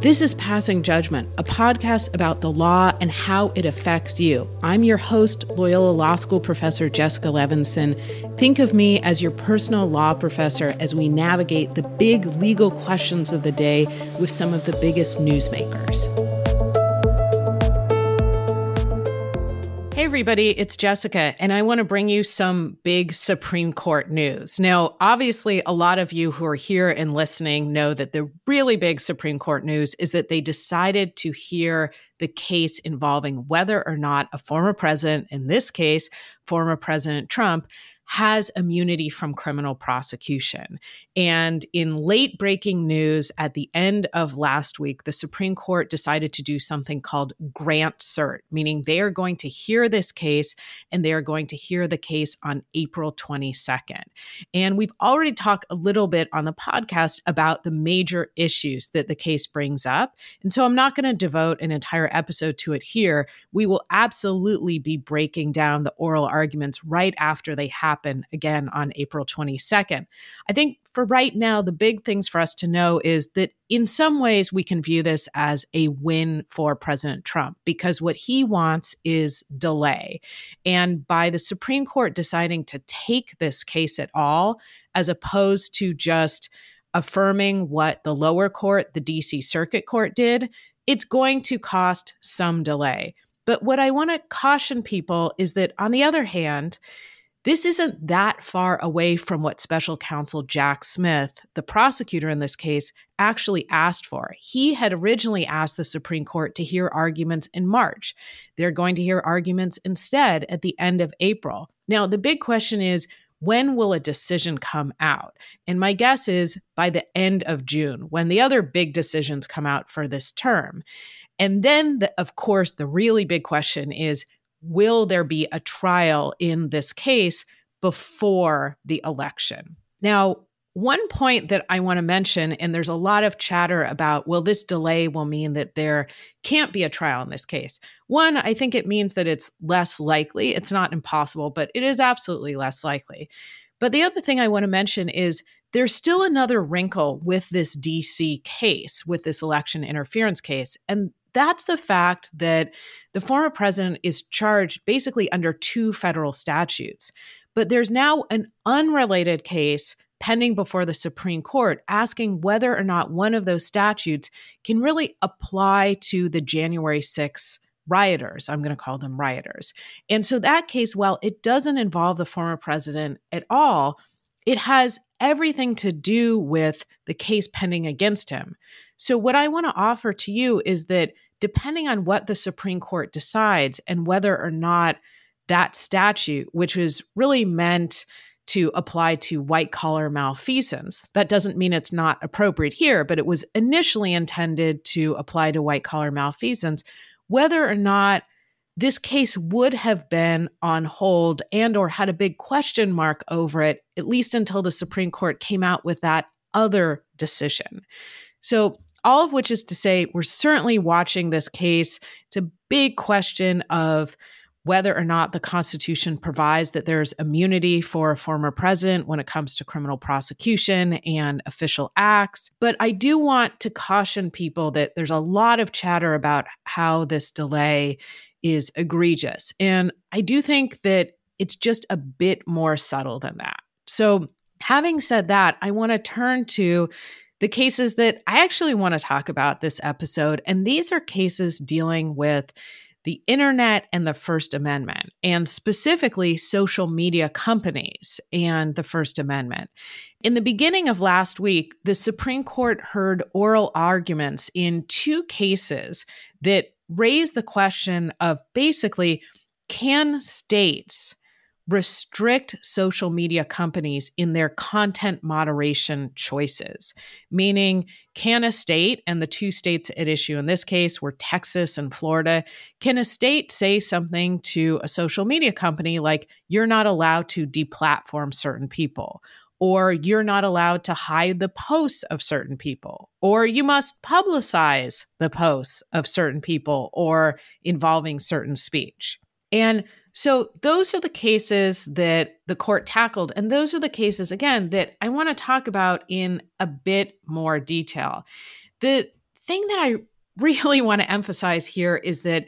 This is Passing Judgment, a podcast about the law and how it affects you. I'm your host, Loyola Law School professor Jessica Levinson. Think of me as your personal law professor as we navigate the big legal questions of the day with some of the biggest newsmakers. Hey, everybody, it's Jessica, and I want to bring you some big Supreme Court news. Now, obviously, a lot of you who are here and listening know that the really big Supreme Court news is that they decided to hear the case involving whether or not a former president, in this case, former President Trump, has immunity from criminal prosecution. And in late breaking news at the end of last week, the Supreme Court decided to do something called grant cert, meaning they are going to hear this case and they are going to hear the case on April 22nd. And we've already talked a little bit on the podcast about the major issues that the case brings up. And so I'm not going to devote an entire episode to it here. We will absolutely be breaking down the oral arguments right after they happen happen again on April 22nd. I think for right now, the big things for us to know is that in some ways we can view this as a win for President Trump because what he wants is delay. And by the Supreme Court deciding to take this case at all, as opposed to just affirming what the lower court, the DC Circuit Court, did, it's going to cost some delay. But what I want to caution people is that, on the other hand, this isn't that far away from what special counsel Jack Smith, the prosecutor in this case, actually asked for. He had originally asked the Supreme Court to hear arguments in March. They're going to hear arguments instead at the end of April. Now, the big question is when will a decision come out? And my guess is by the end of June, when the other big decisions come out for this term. And then, the, of course, the really big question is will there be a trial in this case before the election? Now, one point that I want to mention, and there's a lot of chatter about, well, this delay will mean that there can't be a trial in this case. One, I think it means that it's less likely. It's not impossible, but it is absolutely less likely. But the other thing I want to mention is there's still another wrinkle with this DC case, with this election interference case. And that's the fact that the former president is charged basically under two federal statutes. But there's now an unrelated case pending before the Supreme Court asking whether or not one of those statutes can really apply to the January 6th rioters. I'm going to call them rioters. And so that case, while it doesn't involve the former president at all, it has everything to do with the case pending against him. So, what I want to offer to you is that depending on what the Supreme Court decides and whether or not that statute, which was really meant to apply to white collar malfeasance, that doesn't mean it's not appropriate here, but it was initially intended to apply to white collar malfeasance, whether or not this case would have been on hold and or had a big question mark over it at least until the supreme court came out with that other decision. So all of which is to say, we're certainly watching this case. It's a big question of whether or not the Constitution provides that there's immunity for a former president when it comes to criminal prosecution and official acts. But I do want to caution people that there's a lot of chatter about how this delay is egregious. And I do think that it's just a bit more subtle than that. So, having said that, I want to turn to the cases that I actually want to talk about this episode. And these are cases dealing with the internet and the First Amendment, and specifically social media companies and the First Amendment. In the beginning of last week, the Supreme Court heard oral arguments in two cases that raise the question of basically can states restrict social media companies in their content moderation choices, meaning can a state, and the two states at issue in this case were Texas and Florida, can a state say something to a social media company like, you're not allowed to deplatform certain people? Or you're not allowed to hide the posts of certain people, or you must publicize the posts of certain people or involving certain speech. And so those are the cases that the court tackled. And those are the cases, again, that I want to talk about in a bit more detail. The thing that I really want to emphasize here is that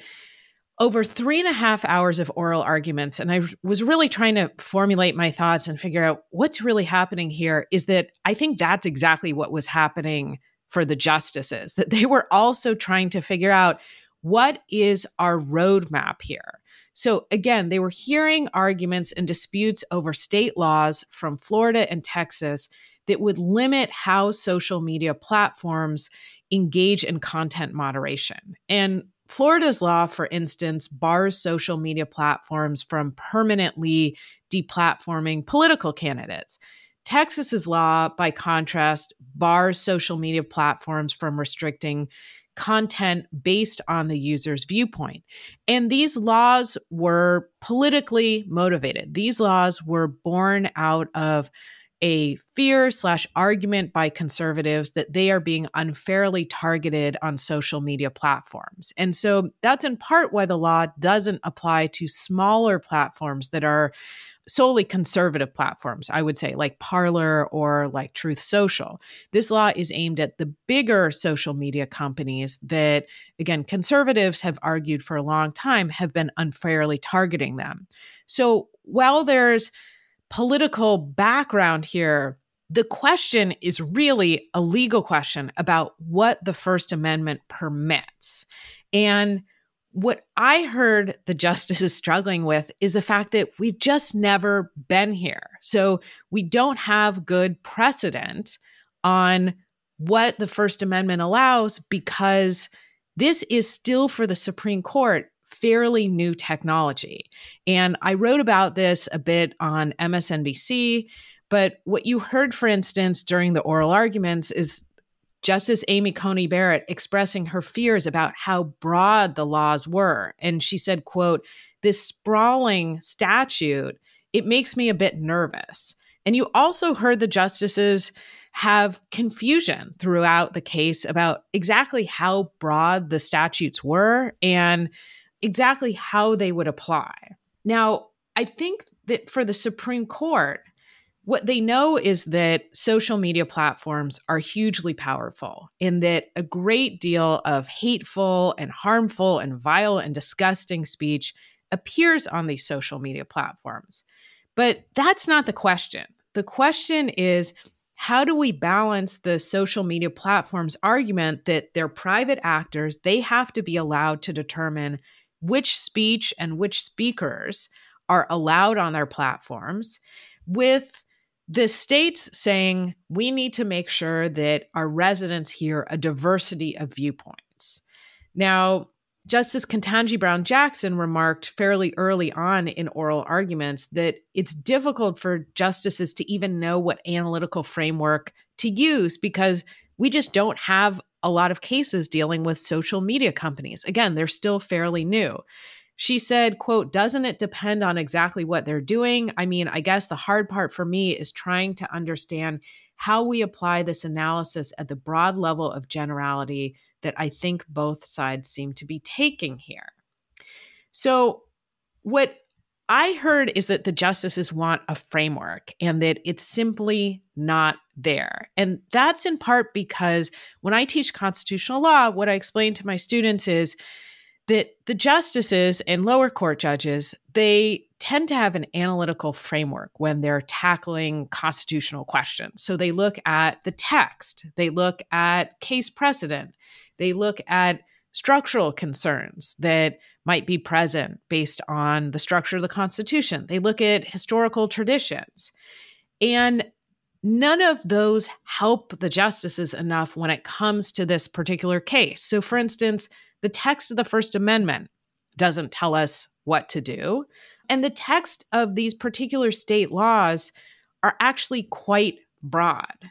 over three and a half hours of oral arguments, and I was really trying to formulate my thoughts and figure out what's really happening here, is that I think that's exactly what was happening for the justices, that they were also trying to figure out what is our roadmap here. So, again, they were hearing arguments and disputes over state laws from Florida and Texas that would limit how social media platforms engage in content moderation. And Florida's law, for instance, bars social media platforms from permanently deplatforming political candidates. Texas's law, by contrast, bars social media platforms from restricting content based on the user's viewpoint. And these laws were politically motivated. These laws were born out of a fear slash argument by conservatives that they are being unfairly targeted on social media platforms. And so that's in part why the law doesn't apply to smaller platforms that are solely conservative platforms, I would say, like Parler or like Truth Social. This law is aimed at the bigger social media companies that, again, conservatives have argued for a long time have been unfairly targeting them. So while there's political background here, the question is really a legal question about what the First Amendment permits. And what I heard the justices struggling with is the fact that we've just never been here. So we don't have good precedent on what the First Amendment allows because this is still for the Supreme Court fairly new technology. And I wrote about this a bit on MSNBC. But what you heard, for instance, during the oral arguments is Justice Amy Coney Barrett expressing her fears about how broad the laws were. And she said, quote, this sprawling statute, it makes me a bit nervous. And you also heard the justices have confusion throughout the case about exactly how broad the statutes were and exactly how they would apply. Now, I think that for the Supreme Court, what they know is that social media platforms are hugely powerful in that a great deal of hateful and harmful and vile and disgusting speech appears on these social media platforms. But that's not the question. The question is how do we balance the social media platforms argument that they're private actors, they have to be allowed to determine which speech and which speakers are allowed on their platforms with the states saying we need to make sure that our residents hear a diversity of viewpoints. Now, Justice Ketanji Brown Jackson remarked fairly early on in oral arguments that it's difficult for justices to even know what analytical framework to use because we just don't have a lot of cases dealing with social media companies. Again, they're still fairly new. She said, quote, doesn't it depend on exactly what they're doing? I mean, I guess the hard part for me is trying to understand how we apply this analysis at the broad level of generality that I think both sides seem to be taking here. So, what I heard is that the justices want a framework and that it's simply not there. And that's in part because when I teach constitutional law, what I explain to my students is that the justices and lower court judges, they tend to have an analytical framework when they're tackling constitutional questions. So they look at the text, they look at case precedent, they look at structural concerns that might be present based on the structure of the Constitution. They look at historical traditions. And none of those help the justices enough when it comes to this particular case. So, for instance, the text of the First Amendment doesn't tell us what to do. And the text of these particular state laws are actually quite broad.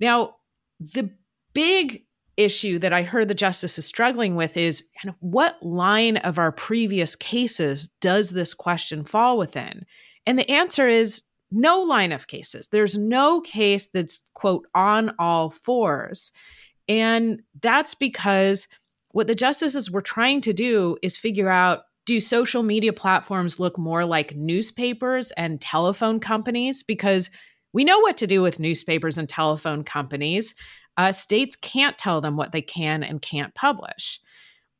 Now, the big issue that I heard the justice is struggling with is what line of our previous cases does this question fall within? And the answer is no line of cases. There's no case that's, quote, on all fours. And that's because what the justices were trying to do is figure out Do social media platforms look more like newspapers and telephone companies? Because we know what to do with newspapers and telephone companies. Uh, states can't tell them what they can and can't publish.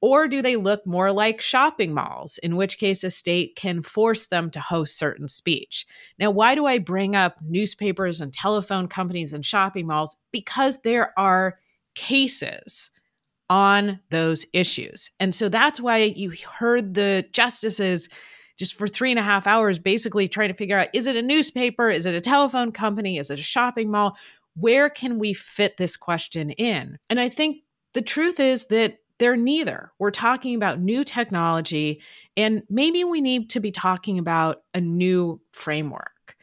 Or do they look more like shopping malls, in which case a state can force them to host certain speech? Now, why do I bring up newspapers and telephone companies and shopping malls? Because there are cases on those issues. And so that's why you heard the justices just for three and a half hours basically trying to figure out is it a newspaper? Is it a telephone company? Is it a shopping mall? Where can we fit this question in? And I think the truth is that they're neither. We're talking about new technology, and maybe we need to be talking about a new framework.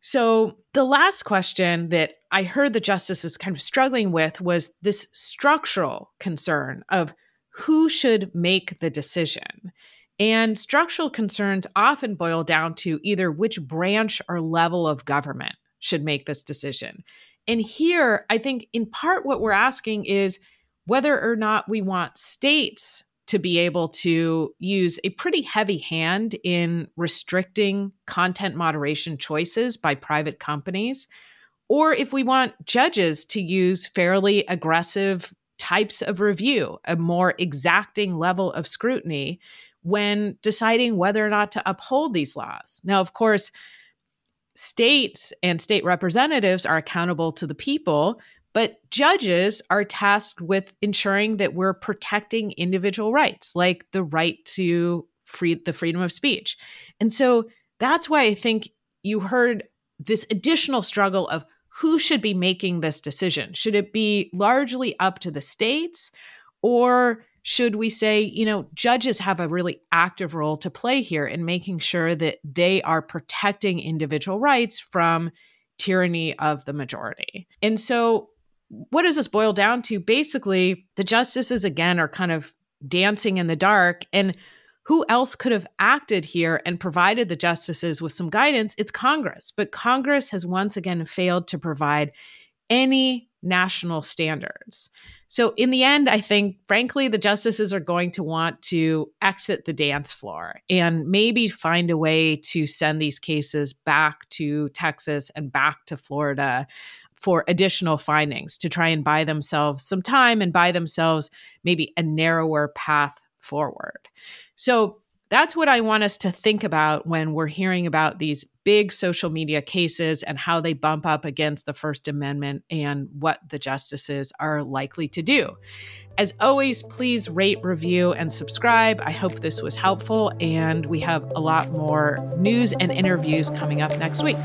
So, the last question that I heard the justices kind of struggling with was this structural concern of who should make the decision. And structural concerns often boil down to either which branch or level of government should make this decision. And here, I think in part what we're asking is whether or not we want states to be able to use a pretty heavy hand in restricting content moderation choices by private companies, or if we want judges to use fairly aggressive types of review, a more exacting level of scrutiny when deciding whether or not to uphold these laws. Now, of course, states and state representatives are accountable to the people, but judges are tasked with ensuring that we're protecting individual rights, like the right to free the freedom of speech. And so that's why I think you heard this additional struggle of who should be making this decision. Should it be largely up to the states or should we say, you know, judges have a really active role to play here in making sure that they are protecting individual rights from tyranny of the majority? And so what does this boil down to? Basically, the justices again are kind of dancing in the dark. And who else could have acted here and provided the justices with some guidance? It's Congress. But Congress has once again failed to provide any national standards. So, in the end, I think, frankly, the justices are going to want to exit the dance floor and maybe find a way to send these cases back to Texas and back to Florida for additional findings to try and buy themselves some time and buy themselves maybe a narrower path forward. So that's what I want us to think about when we're hearing about these big social media cases and how they bump up against the First Amendment and what the justices are likely to do. As always, please rate, review, and subscribe. I hope this was helpful, and we have a lot more news and interviews coming up next week.